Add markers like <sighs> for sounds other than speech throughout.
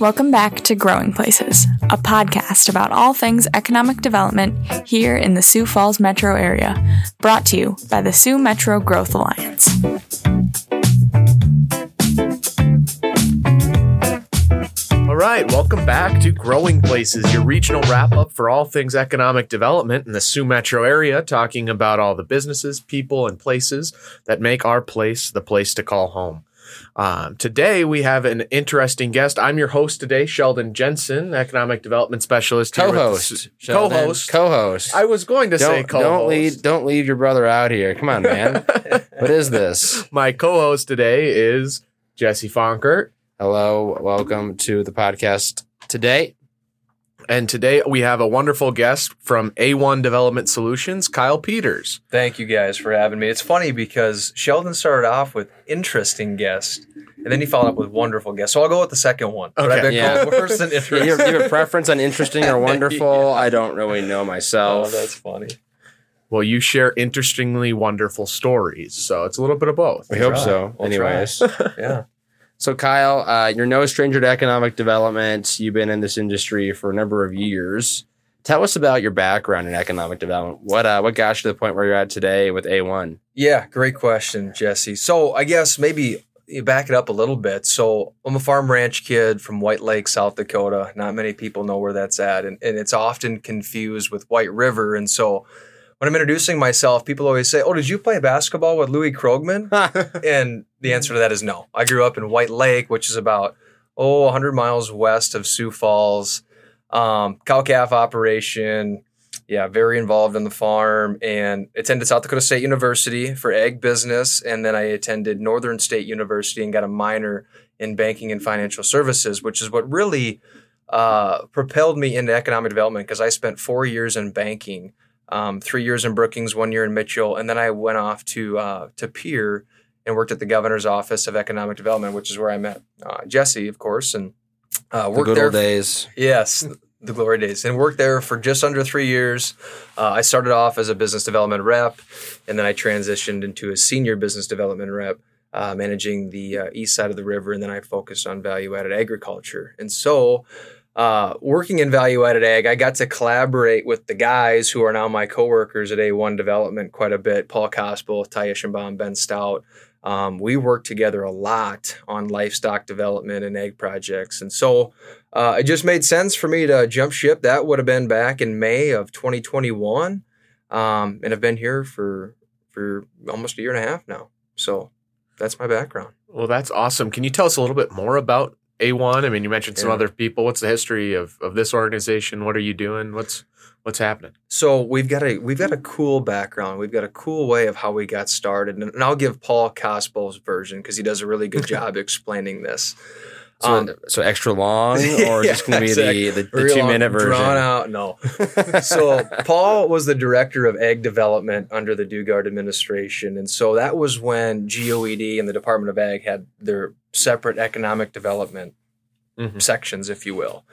Welcome back to Growing Places, a podcast about all things economic development here in the Sioux Falls metro area, brought to you by the Sioux Metro Growth Alliance. Right, welcome back to Growing Places, your regional wrap up for all things economic development in the Sioux metro area, talking about all the businesses, people, and places that make our place the place to call home. Um, today we have an interesting guest. I'm your host today, Sheldon Jensen, economic development specialist, here with the co-host, co-host. co-host. I was going to say don't co-host. don't leave don't leave your brother out here. Come on, man. <laughs> what is this? My co-host today is Jesse Fonkert, Hello, welcome to the podcast today. and today we have a wonderful guest from A1 Development Solutions, Kyle Peters. Thank you guys for having me. It's funny because Sheldon started off with interesting guest, and then he followed up with wonderful guest. So I'll go with the second one. But I've Okay. been Yeah. called worse than Do <laughs> you, have, you have a preference on interesting or <laughs> wonderful? I don't really know myself. Oh, that's funny. Well, you share interestingly wonderful stories, so it's a little bit of both. we hope try. so. We'll Anyways, <laughs> Yeah. So Kyle, uh, you're no stranger to economic development. You've been in this industry for a number of years. Tell us about your background in economic development. What uh, what got you to the point where you're at today with A1? Yeah, great question, Jesse. So I guess maybe you back it up a little bit. So I'm a farm ranch kid from White Lake, South Dakota. Not many people know where that's at, and, and it's often confused with White River. And so when I'm introducing myself, people always say, "Oh, did you play basketball with Louis Krogman?" <laughs> and the answer to that is no. I grew up in White Lake, which is about oh 100 miles west of Sioux Falls. Um, cow calf operation. Yeah, very involved in the farm and attended South Dakota State University for ag business. And then I attended Northern State University and got a minor in banking and financial services, which is what really uh, propelled me into economic development because I spent four years in banking, um, three years in Brookings, one year in Mitchell, and then I went off to uh, to Pierre and worked at the governor's office of economic development, which is where I met uh, Jesse, of course, and uh, The worked good there. old days. Yes, the glory days, and worked there for just under three years. Uh, I started off as a business development rep, and then I transitioned into a senior business development rep, uh, managing the uh, east side of the river, and then I focused on value added agriculture. And so, uh, working in value added ag, I got to collaborate with the guys who are now my coworkers at A1 Development quite a bit Paul Kospel, Ty Eschenbaum, Ben Stout. Um, we worked together a lot on livestock development and ag projects. And so uh, it just made sense for me to jump ship. That would have been back in May of 2021. Um, and I've been here for, for almost a year and a half now. So that's my background. Well, that's awesome. Can you tell us a little bit more about A1? I mean, you mentioned some Yeah. other people. What's the history of, of this organization? What are you doing? What's what's happening? So we've got a we've got a cool background. We've got a cool way of how we got started, and, and I'll give Paul Kospel's version because he does a really good <laughs> job explaining this. So, Um, so extra long, <laughs> or Yeah, just going to be exactly. the, the, the two minute version? Drawn out, no. so <laughs> Paul was the director of ag development under the Daugaard administration, and so that was when GOED and the Department of Ag had their separate economic development Mhm. sections, if you will.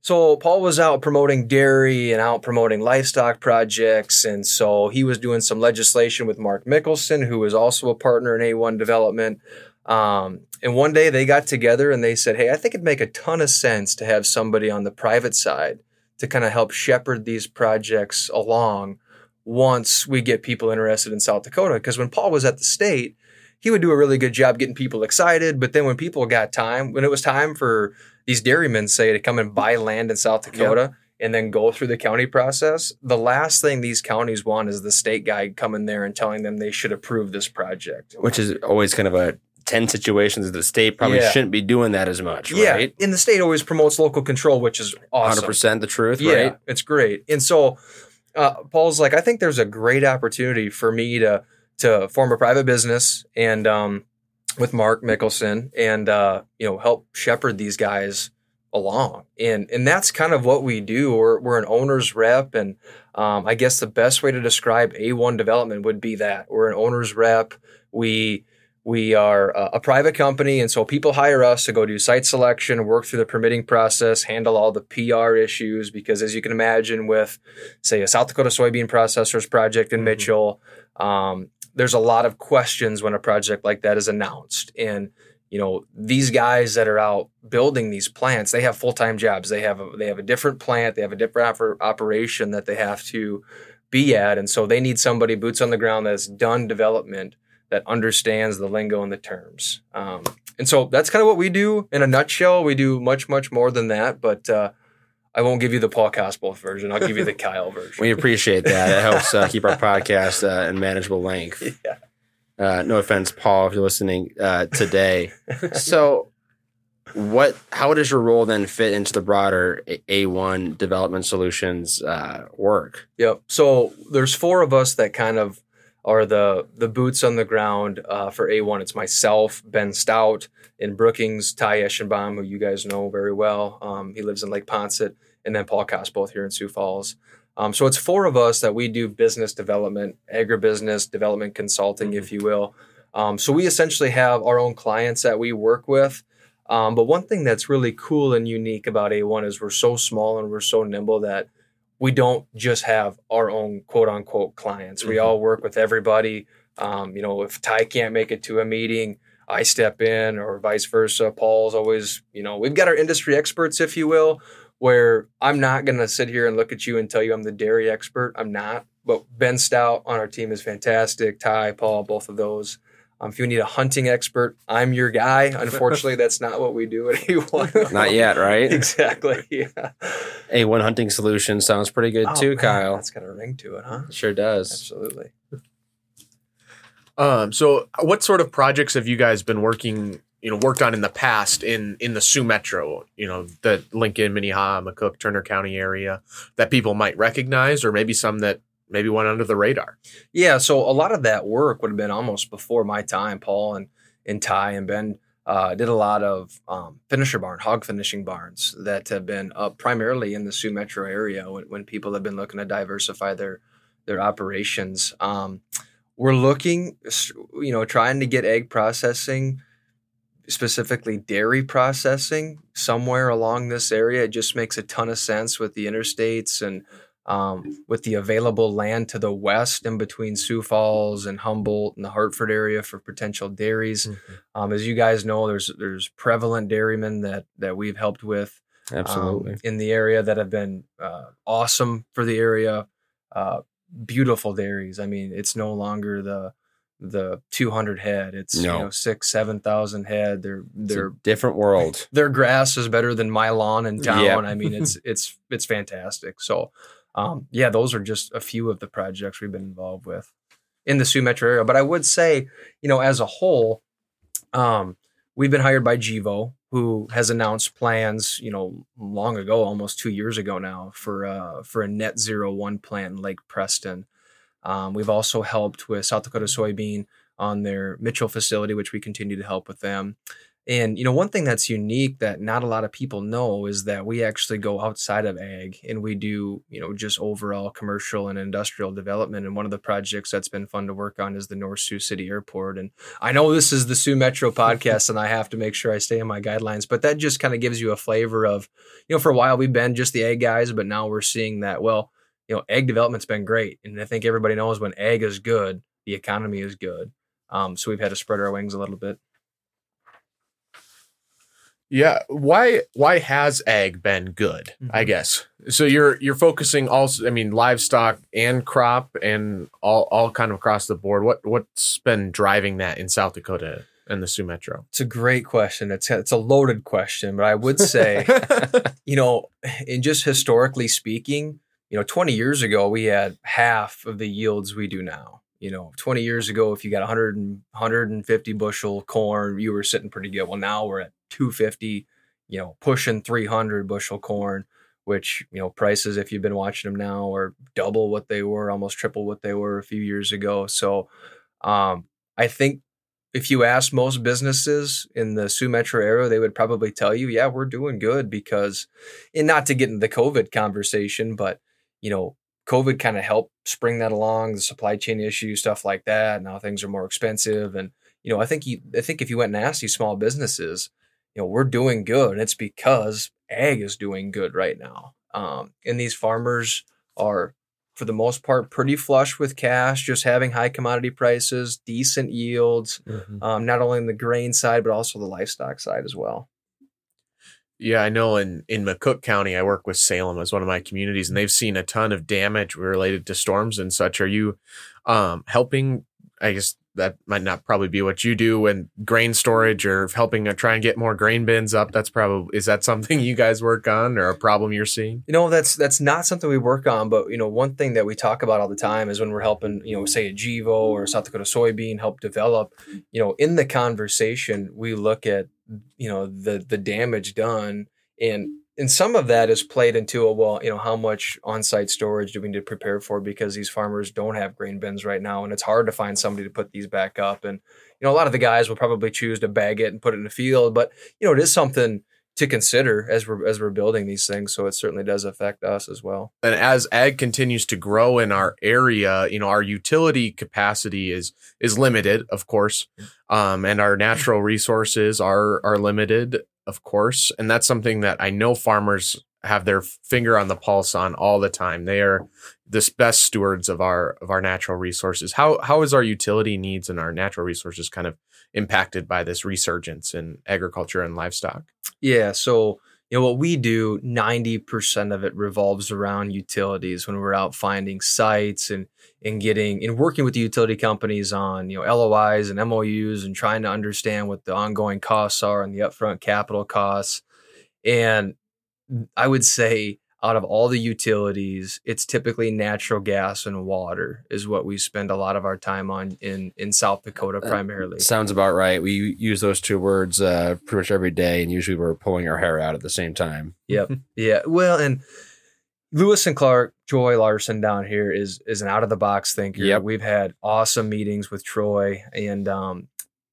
So Paul was out promoting dairy and out promoting livestock projects, and so he was doing some legislation with Mark Mickelson, who was also a partner in A1 Development. Um, and one day they got together and they said, "Hey, I think it'd make a ton of sense to have somebody on the private side to kind of help shepherd these projects along once we get people interested in South Dakota." Because when Paul was at the state, he would do a really good job getting people excited. But then when people got time, when it was time for these dairymen, say, to come and buy land in South Dakota and then go through the county process, the last thing these counties want is the state guy coming there and telling them they should approve this project. Which is always kind of a tense situations that the state probably Yeah. shouldn't be doing that as much, Yeah, right? and the state always promotes local control, which is awesome. 100% the truth, Yeah, right? it's great. And so uh, Paul's like, I think there's a great opportunity for me to to form a private business and um, with Mark Mickelson and uh, you know help shepherd these guys along. And and that's kind of what we do. We're we're an owner's rep, and um, I guess the best way to describe A1 development would be that we're an owner's rep. We we are a, a private company, and so people hire us to go do site selection, work through the permitting process, handle all the PR issues. Because as you can imagine, with say a South Dakota soybean processors project in Mhm. Mitchell, um, there's a lot of questions when a project like that is announced, and you know these guys that are out building these plants, they have full time jobs. They have a, they have a different plant, they have a different oper- operation that they have to be at, and so they need somebody boots on the ground that's done development that understands the lingo and the terms. Um, and so that's kind of what we do in a nutshell. We do much, much more than that, but uh, I won't give you the Paul Cosboth version. I'll give you the <laughs> Kyle version. We appreciate that. It helps uh, keep our podcast uh, in manageable length. <laughs> yeah. Uh, no offense, Paul, if you're listening uh, today. <laughs> so, what? How does your role then fit into the broader A one Development Solutions uh, work? Yep. So there's four of us that kind of are the the boots on the ground uh, for A1. It's myself, Ben Stout, in Brookings, Ty Eschenbaum, who you guys know very well. Um, he lives in Lake Poinsett, and then Paul Koss, both here in Sioux Falls. Um, so it's four of us that we do business development, agribusiness development consulting, if you will. Um, so we essentially have our own clients that we work with. Um, but one thing that's really cool and unique about A1 is we're so small and we're so nimble that we don't just have our own quote unquote clients. We Mhm. all work with everybody. Um, you know, if Ty can't make it to a meeting, I step in, or vice versa. Paul's always, you know, we've got our industry experts, if you will, where I'm not going to sit here and look at you and tell you I'm the dairy expert. I'm not. But Ben Stout on our team is fantastic. Ty, Paul, both of those. Um, if you need a hunting expert, I'm your guy. Unfortunately, that's not what we do <laughs> at A1. Not yet, right? exactly. Yeah. A one Hunting Solution sounds pretty good Oh, too, man, Kyle. That's got a ring to it, huh? Sure does. Absolutely. Um, so what sort of projects have you guys been working, you know, worked on in the past in in the Sioux Metro, you know, the Lincoln, Minnehaha, McCook, Turner County area that people might recognize, or maybe some that maybe went under the radar? Yeah, so a lot of that work would have been almost before my time. Paul and and Ty and Ben uh, did a lot of um, finisher barn, hog finishing barns that have been up primarily in the Sioux Metro area when, when people have been looking to diversify their their operations. Um, we're looking, you know, trying to get ag processing, specifically dairy processing, somewhere along this area. It just makes a ton of sense with the interstates and um, with the available land to the west in between Sioux Falls and Humboldt and the Hartford area for potential dairies. Um, as you guys know, there's there's prevalent dairymen that that we've helped with um, Absolutely. in the area that have been uh, awesome for the area. Uh, beautiful dairies. I mean, it's no longer the the 200 head. It's No. you know six seven thousand head. They're it's a they're different world. their grass is better than my lawn in town. Yeah. I mean, it's it's it's fantastic. So, um, yeah, those are just a few of the projects we've been involved with in the Sioux Metro area. But I would say, you know, as a whole, um, we've been hired by Gevo, who has announced plans, you know, long ago, almost two years ago now, for uh, for a net zero one plant in Lake Preston. Um, we've also helped with South Dakota Soybean on their Mitchell facility, which we continue to help with them. And you know, one thing that's unique that not a lot of people know is that we actually go outside of ag and we do, you know, just overall commercial and industrial development. And one of the projects that's been fun to work on is the North Sioux City Airport. And I know this is the Sioux Metro podcast, and I have to make sure I stay in my guidelines, but that just kind of gives you a flavor of, you know, for a while we've been just the ag guys, but now we're seeing that, well, you know, ag development's been great. And I think everybody knows when ag is good, the economy is good. Um, so we've had to spread our wings a little bit. Yeah. Why why has ag been good? I Mhm. guess. So you're you're focusing also I mean livestock and crop and all all kind of across the board. What what's been driving that in South Dakota and the Sioux Metro? It's a great question. It's it's a loaded question, but I would say, <laughs> you know, in just historically speaking, you know, 20 years ago we had half of the yields we do now. You know, 20 years ago, if you got 100 and 150 bushel corn, you were sitting pretty good. Well, now we're at 250, you know, pushing 300 bushel corn, which, you know, prices, if you've been watching them now, are double what they were, almost triple what they were a few years ago. So um, I think if you ask most businesses in the Sioux Metro area, they would probably tell you, yeah, we're doing good because, and not to get into the COVID conversation, but, you know, COVID kind of helped spring that along, the supply chain issues, stuff like that. Now things are more expensive. And, you know, I think you, I think if you went and asked these small businesses, you know, we're doing good, and it's because ag is doing good right now. Um, and these farmers are, for the most part, pretty flush with cash, just having high commodity prices, decent yields, um, not only on the grain side but also the livestock side as well. Yeah, I know in, in McCook County, I work with Salem as one of my communities, and they've seen a ton of damage related to storms and such. Are you um, helping? I guess that might not probably be what you do when grain storage or helping try and get more grain bins up. That's probably is that something <laughs> you guys work on or a problem you're seeing? You know, that's that's not something we work on, but you know, one thing that we talk about all the time is when we're helping, you know, say a Gevo or South Dakota soybean help develop, you know, in the conversation, we look at, you know, the the damage done and and some of that is played into a well, you know, how much on-site storage do we need to prepare for because these farmers don't have grain bins right now, and it's hard to find somebody to put these back up. And you know, a lot of the guys will probably choose to bag it and put it in the field, but you know, it is something to consider as we're as we're building these things. So it certainly does affect us as well. And as ag continues to grow in our area, you know, our utility capacity is is limited, of course, um, and our natural <laughs> resources are are limited, of course, and that's something that I know farmers have their finger on the pulse on all the time. They are the best stewards of our of our natural resources. How how is our utility needs and our natural resources kind of impacted by this resurgence in agriculture and livestock? Yeah. So, you know, what we do, 90% of it revolves around utilities when we're out finding sites and, and getting and working with the utility companies on, you know, LOIs and MOUs and trying to understand what the ongoing costs are and the upfront capital costs. And I would say out of all the utilities, it's typically natural gas and water is what we spend a lot of our time on in in South Dakota primarily. Sounds about right. We use those two words uh, pretty much every day, and usually we're pulling our hair out at the same time. Yep. <laughs> yeah. Well, and Lewis and Clark, Troy Larson down here is is an out of the box thinker. Yep. We've had awesome meetings with Troy, and um,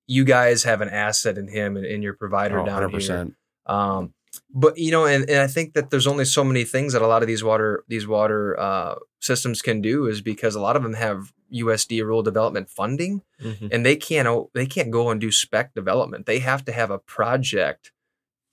you guys have an asset in him and in your provider Oh, down 100%. here. Um, but you know, and, and I think that there's only so many things that a lot of these water these water uh, systems can do is because a lot of them have USDA rural development funding, and they can't they can't go and do spec development. They have to have a project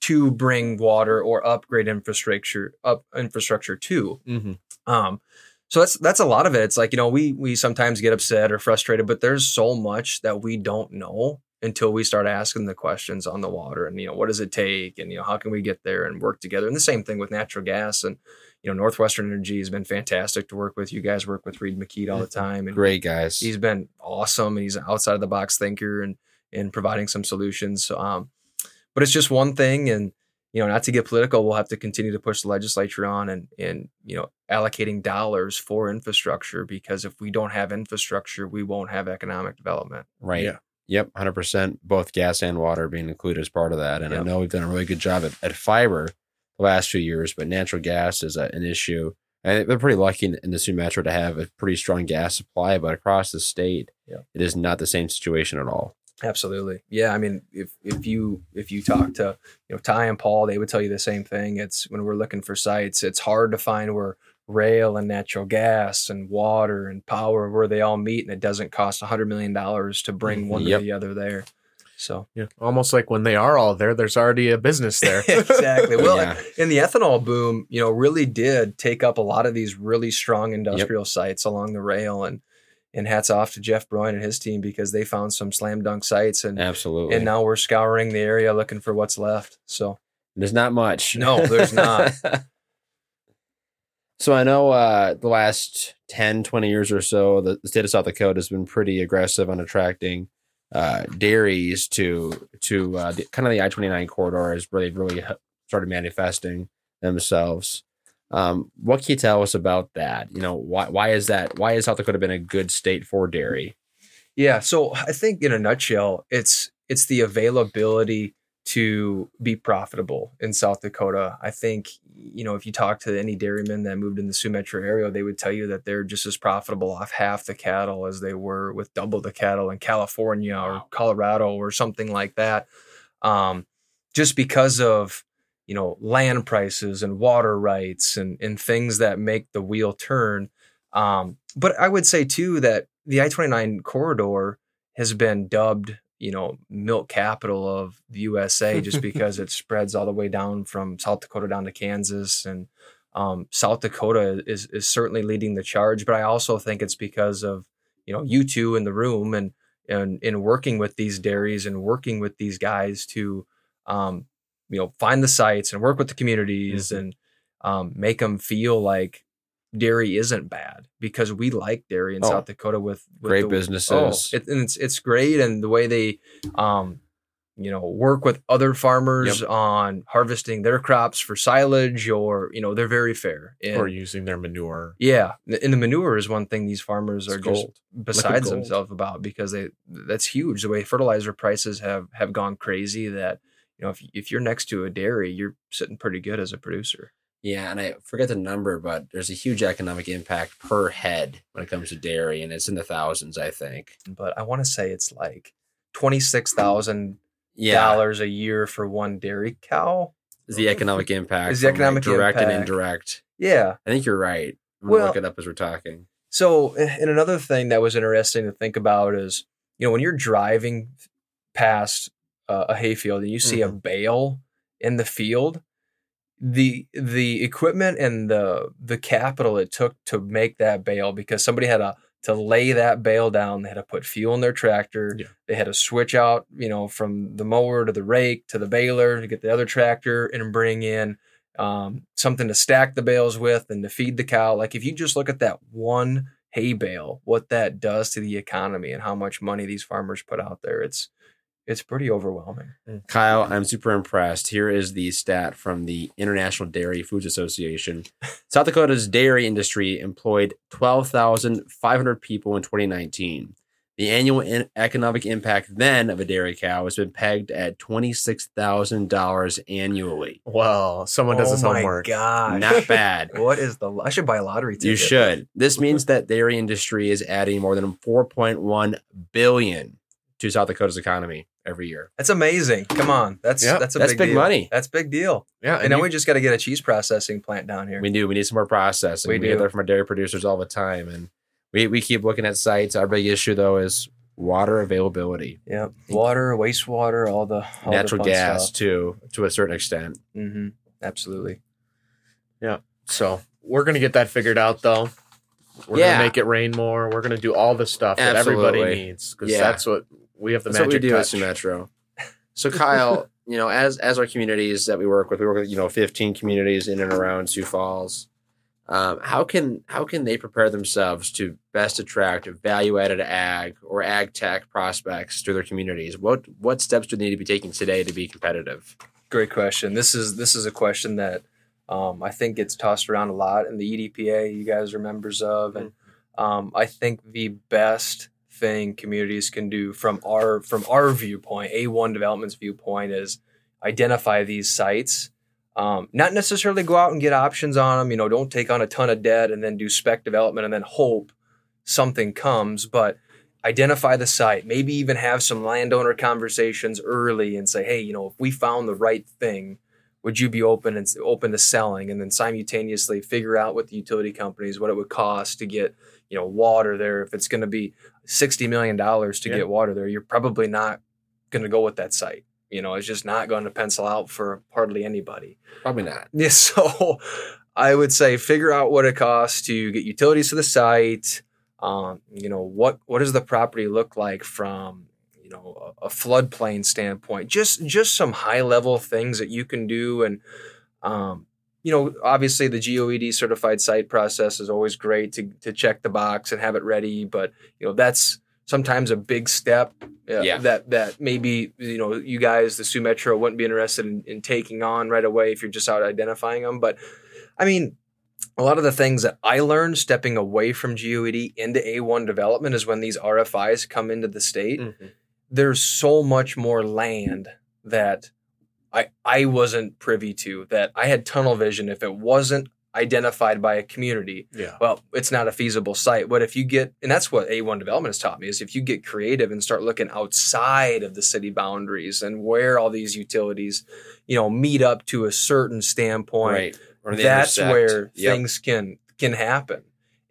to bring water or upgrade infrastructure up infrastructure to. Mm-hmm. Um, so that's that's a lot of it. It's like you know we we sometimes get upset or frustrated, but there's so much that we don't know until we start asking the questions on the water and you know what does it take and you know how can we get there and work together. And the same thing with natural gas and you know Northwestern Energy has been fantastic to work with. You guys work with Reed McKeed all the time, and Great guys. he's been awesome and he's an outside of the box thinker and and providing some solutions so, um but it's just one thing and you know not to get political we'll have to continue to push the legislature on and and you know allocating dollars for infrastructure because if we don't have infrastructure we won't have economic development Right. Yeah. Yep. 100%. Both gas and water being included as part of that. And I know we've done a really good job at, at fiber the last few years, but natural gas is a, an issue. And they're pretty lucky in, in the Sioux Metro to have a pretty strong gas supply, but across the state, Yep. it is not the same situation at all. absolutely yeah i mean if if you if you talk to you know ty and paul they would tell you the same thing it's when we're looking for sites it's hard to find where rail and natural gas and water and power where they all meet and it doesn't cost a hundred million dollars to bring mm-hmm. one Yep. to the other there so Yeah, almost like when they are all there, there's already a business <laughs> there. exactly well Yeah. and the ethanol boom you know really did take up a lot of these really strong industrial sites along the rail and and hats off to jeff Broin and his team because they found some slam dunk sites and Absolutely. and now we're scouring the area looking for what's left so There's not much. No, there's not. <laughs> so I know uh, the last 10, 20 years or so, the, state of South Dakota has been pretty aggressive on attracting uh, dairies to to uh, the, kind of the I 29 corridor has really really started manifesting themselves. Um, what can you tell us about that? You know, why, why is that? Why has South Dakota been a good state for dairy? Yeah, so I think in a nutshell, it's it's the availability to be profitable in South Dakota. I think you know if you talk to any dairymen that moved in the Sioux Metro area, they would tell you that they're just as profitable off half the cattle as they were with double the cattle in California or Colorado or something like that. Um, just because of you know land prices and water rights and and things that make the wheel turn. Um, but I would say too that the I twenty nine corridor has been dubbed you know milk capital of the USA just <laughs> because it spreads all the way down from South Dakota down to Kansas and um, South Dakota is is certainly leading the charge. But I also think it's because of you know you two in the room and and in working with these dairies and working with these guys to um, you know find the sites and work with the communities and um, make them feel like dairy isn't bad because we like dairy in Oh. South Dakota with, with Great the- businesses. Oh, it, and it's it's great, and the way they, um, you know, work with other farmers on harvesting their crops for silage, or you know, they're very fair. And, or using their manure. yeah, and the manure is one thing these farmers are It's just besides themselves about because they that's huge. The way fertilizer prices have have gone crazy that you know if if you're next to a dairy, you're sitting pretty good as a producer. Yeah, and I forget the number, but there's a huge economic impact per head when it comes to dairy, and it's in the thousands, I think. But I want to say it's like twenty six thousand Yeah, dollars a year for one dairy cow. is the economic impact. Is the from, like, economic direct and indirect. Yeah. I think you're right. I'm Well- look it up as we're talking. So, and another thing that was interesting to think about is, you know, when you're driving past uh, a hayfield and you see a bale in the field, the the equipment and the the capital it took to make that bale because somebody had to to lay that bale down. They had to put fuel in their tractor. Yeah. They had to switch out, you know, from the mower to the rake to the baler to get the other tractor and bring in um, something to stack the bales with and to feed the cow. Like if you just look at that one hay bale, what that does to the economy and how much money these farmers put out there, it's it's pretty overwhelming. Hmm. Kyle, I'm super impressed. Here is the stat from the International Dairy Foods Association. <laughs> South Dakota's dairy industry employed 12,500 people in 2019. The annual in- economic impact then of a dairy cow has been pegged at $26,000 annually. Well, someone does oh his my homework. gosh. Not <laughs> bad. what is the I should buy a lottery ticket. You should. This means that dairy industry is adding more than 4.1 billion to South Dakota's economy every year. That's amazing. Come on. That's Yeah, that's a that's big, big deal. money. That's big deal. Yeah, And, then you- we just got to get a cheese processing plant down here. We do. We need some more processing. We We, do. get that from our dairy producers all the time, and we we keep looking at sites. Our big issue though is water availability, yeah. Water, wastewater, all the all natural the gas Stuff. too, to a certain extent. hmm Absolutely. Yeah. So we're gonna get that figured out though. We're Yeah. gonna make it rain more. We're gonna do all the stuff that everybody needs because Yeah. that's what we have the That's what we magic do at touch. Metro. <laughs> So Kyle, you know, as as our communities that we work with, we work with you know 15 communities in and around Sioux Falls. Um, how can how can they prepare themselves to best attract value added ag or ag tech prospects to their communities? What what steps do they need to be taking today to be competitive? Great question. This is this is a question that um, I think gets tossed around a lot in the EDPA. You guys are members of, and um, I think the best thing communities can do from our from our viewpoint, A one development's viewpoint, is identify these sites. Um, not necessarily go out and get options on them. You know, don't take on a ton of debt and then do spec development and then hope something comes, but identify the site, maybe even have some landowner conversations early and say, hey, you know, if we found the right thing, would you be open and open to selling? And then simultaneously figure out with the utility companies what it would cost to get, you know, water there. If it's going to be sixty million dollars to Yeah. get water there, you're probably not going to go with that site. You know, it's just not going to pencil out for hardly anybody. Probably not. <laughs> Yeah, so I would say figure out what it costs to get utilities to the site. Um, you know what what does the property look like from you know a, a floodplain standpoint? Just just some high level things that you can do, and um, you know obviously the GOED certified site process is always great to to check the box and have it ready, but you know that's sometimes a big step uh, Yeah. that that maybe you know you guys the Sioux Metro wouldn't be interested in, in taking on right away if you're just out identifying them but I mean a lot of the things that I learned stepping away from GOED into A1 development is when these RFIs come into the state Mhm. There's so much more land that I I wasn't privy to that I had tunnel vision if it wasn't identified by a community Yeah. well, it's not a feasible site. But if you get, and that's what A1 development has taught me, is if you get creative and start looking outside of the city boundaries and where all these utilities, you know, meet up to a certain standpoint, Right. That's intersect. where Yep. things can can happen.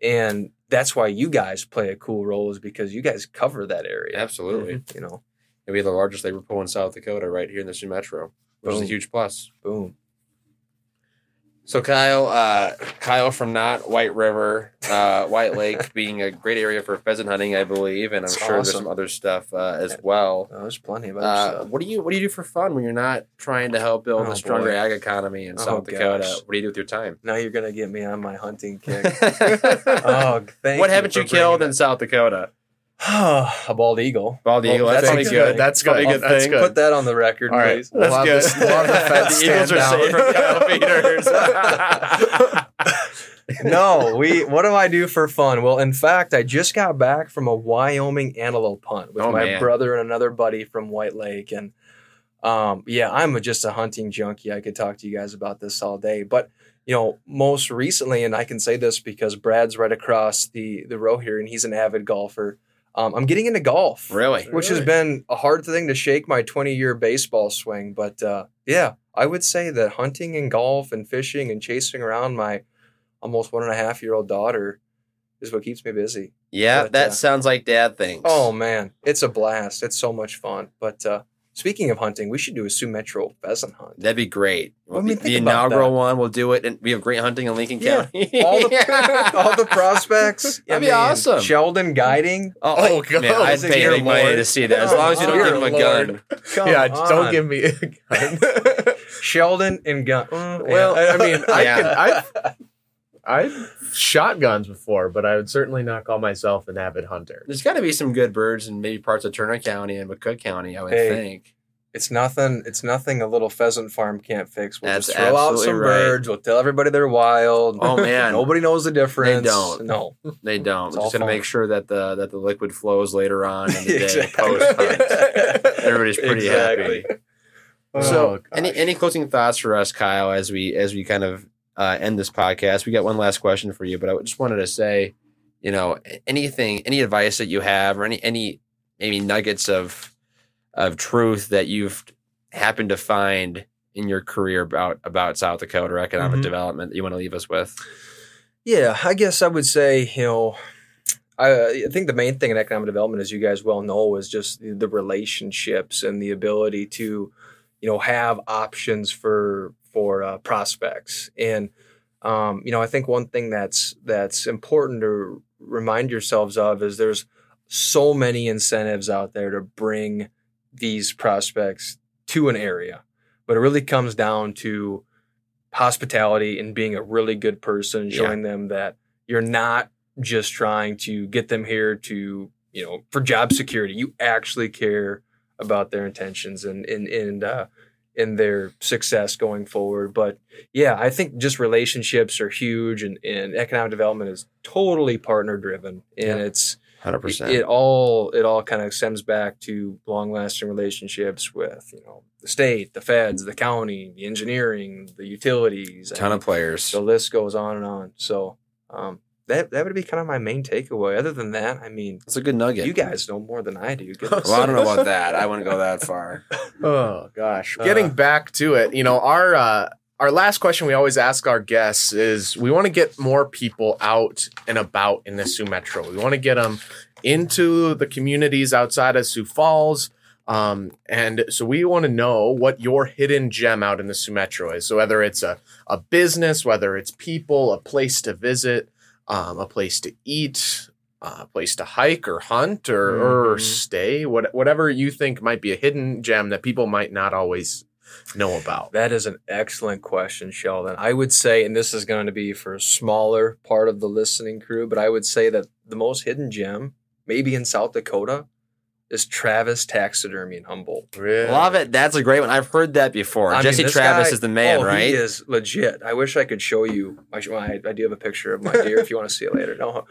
And that's why you guys play a cool role is because you guys cover that area. Absolutely. <laughs> You know. Maybe the largest labor pool in South Dakota, right here in the Sioux Metro, which is a huge plus. Boom. So Kyle, uh, Kyle from not White River, uh, White Lake <laughs> being a great area for pheasant hunting, I believe, and I'm It's sure there's some other stuff uh, as well. Oh, there's plenty of other Uh, stuff. what do you What do you do for fun when you're not trying to help build Oh, a stronger boy. ag economy in Oh, South Dakota? gosh. What do you do with your time? Now you're gonna get me on my hunting <laughs> kick. what oh, thank haven't you killed in South Dakota? It. <sighs> a bald eagle. Bald Well, eagle. that's, that's probably good. good. That's Probably good. a good That's thing. good. Put that on the record, All right. please. We'll have That's this- good. we'll have the <laughs> the Eagles are stand safe from cow feeders. <laughs> <laughs> no, we. What do I do for fun? Well, in fact, I just got back from a Wyoming antelope hunt with Oh, my man. brother and another buddy from White Lake, and um, yeah, I'm a, just a hunting junkie. I could talk to you guys about this all day, but you know, most recently, and I can say this because Brad's right across the the row here, and he's an avid golfer. Um, I'm getting into golf, really? which has been a hard thing to shake my 20 year baseball swing. But uh, yeah, I would say that hunting and golf and fishing and chasing around my almost one and a half year old daughter is what keeps me busy. Yeah, But, that uh, sounds like dad things. Oh man, it's a blast. It's so much fun. But uh, speaking of hunting, we should do a Sioux Metro pheasant hunt. That'd be great. Well, I mean, the think inaugural that. one, we'll do it, and we have great hunting in Lincoln Yeah. County. <laughs> All the <laughs> all the prospects. That'd be awesome. Sheldon guiding. Oh, Oh, God. man, I'd pay big money to see that. As long as you don't Oh, give him a Lord. gun. Come yeah, just don't give me a <laughs> gun. Sheldon and gun. Mm, well, yeah. I mean, I Yeah. can. I've, I've shot guns before, but I would certainly not call myself an avid hunter. There's got to be some good birds in maybe parts of Turner County and McCook County. I would Hey, think. It's nothing. It's nothing. A little pheasant farm can't fix. We'll That's just throw out absolutely some right. birds. We'll tell everybody they're wild. Oh man, <laughs> Nobody knows the difference. They don't. No. they don't. It's We're all just gonna fun. make sure that the that the liquid flows later on in the <laughs> day Exactly. post hunt. <laughs> Everybody's pretty Exactly. happy. Oh, So, gosh. any any closing thoughts for us, Kyle, as we as we kind of uh, end this podcast? We got one last question for you, but I just wanted to say, you know, anything, any advice that you have, or any any maybe nuggets of of truth that you've happened to find in your career about about South Dakota or economic Mhm. development that you want to leave us with? Yeah, I guess I would say you know. I, I think the main thing in economic development, as you guys well know, is just the relationships and the ability to, you know, have options for for uh, prospects. And um, you know, I think one thing that's that's important to remind yourselves of is there's so many incentives out there to bring these prospects to an area, but it really comes down to hospitality and being a really good person, and Yeah. showing them that you're not just trying to get them here to you know for job security. You actually care about their intentions and and and uh, and their success going forward. But yeah, I think just relationships are huge, and, and economic development is totally partner driven, and Yeah. it's Hundred it, percent. it all it all kind of stems back to long lasting relationships with you know the state, the feds, the county, the engineering, the utilities. A ton of players. the list goes on and on. So um, that that would be kind of my main takeaway. Other than that, I mean, It's a good nugget. you guys know more than I do. <laughs> Well, I don't know about that. I wouldn't go that far. <laughs> Oh gosh. Uh, Getting back to it, you know, our uh our last question we always ask our guests is we want to get more people out and about in the Sioux Metro. We want to get them into the communities outside of Sioux Falls. Um, and so we want to know what your hidden gem out in the Sioux Metro is. So whether it's a, a business, whether it's people, a place to visit, um, a place to eat, uh, a place to hike or hunt or, or Mhm. stay, what, whatever you think might be a hidden gem that people might not always know about. That is an excellent question, Sheldon. I would say, and this is going to be for a smaller part of the listening crew, but I would say that the most hidden gem, maybe in South Dakota, is Travis Taxidermy in Humboldt. Really? Love it. That's a great one. I've heard that before. I Jesse this Travis guy- is the man, oh, right? He is legit. I wish I could show you. I, sh- I, I do have a picture of my deer if you want to see it later. No,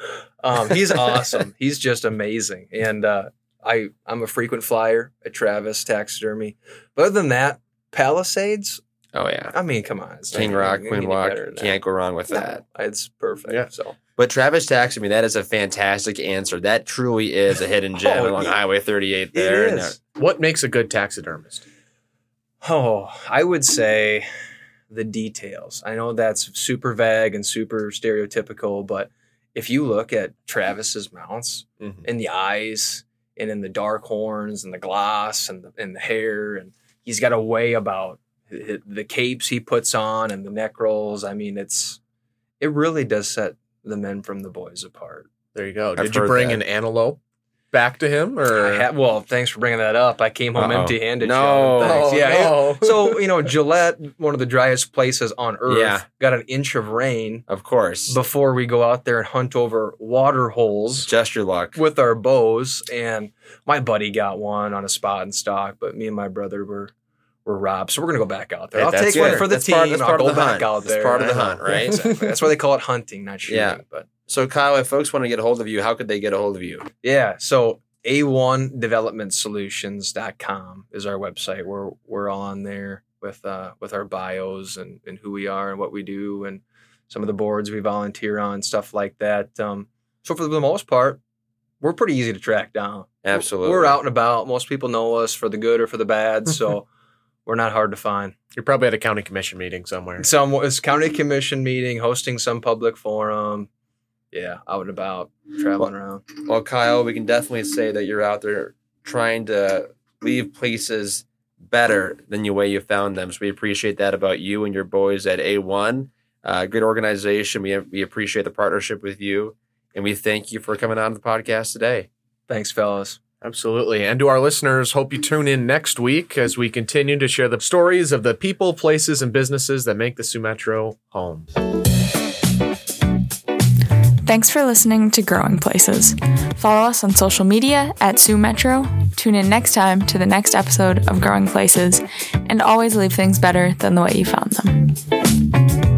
um, he's awesome. <laughs> He's just amazing, and uh, I I'm a frequent flyer at Travis Taxidermy. But other than that, Palisades. Oh yeah. I mean, come on, it's King not Rock, Queen any Walk. better than that. Can't go wrong with No, that. it's perfect. Yeah. So But Travis Taxidermy, that is a fantastic answer. That truly is a hidden <laughs> gem Oh, along it- Highway 38 it there. And is. What makes a good taxidermist? Oh, I would say the details. I know that's super vague and super stereotypical, but if you look at Travis's mounts Mhm. and the eyes and in the dark horns and the gloss and the, and the hair. And he's got a way about the capes he puts on and the neck rolls. I mean, it's it really does set the men from the boys apart. There you go. I've Did you heard bring that. an antelope back to him, or I ha- well, thanks for bringing that up. I came home Uh-oh. empty-handed. No. Sean. Thanks. Oh, yeah. no. So <laughs> you know, Gillette, one of the driest places on earth, Yeah. got an inch of rain Of course. before we go out there and hunt over water holes Just your luck. with our bows. And my buddy got one on a spot and stalk, but me and my brother were were robbed. So we're gonna go back out there. I'll that's take one for the That's team. part- that's I'll part of go the back hunt. out That's there. part of the hunt, <laughs> right? Exactly. That's why they call it hunting, not shooting. Yeah. But So, Kyle, if folks want to get a hold of you, how could they get a hold of you? Yeah. So A1 Development Solutions.com is our website. We're we're on there with uh with our bios and, and who we are and what we do and some of the boards we volunteer on, stuff like that. Um so for the most part, we're pretty easy to track down. Absolutely. We're out and about. Most people know us for the good or for the bad, so <laughs> we're not hard to find. you're probably at a county commission meeting somewhere. Some it's county commission meeting, hosting some public forum. Yeah, out and about, traveling around. Well, Kyle, we can definitely say that you're out there trying to leave places better than the way you found them. So we appreciate that about you and your boys at A1. Uh, good organization. We, we appreciate the partnership with you. And we thank you for coming on the podcast today. Thanks, fellas. Absolutely. And to our listeners, hope you tune in next week as we continue to share the stories of the people, places, and businesses that make the Sioux Metro home. Thanks for listening to Growing Places. Follow us on social media at Sioux Metro. Tune in next time to the next episode of Growing Places, and always leave things better than the way you found them.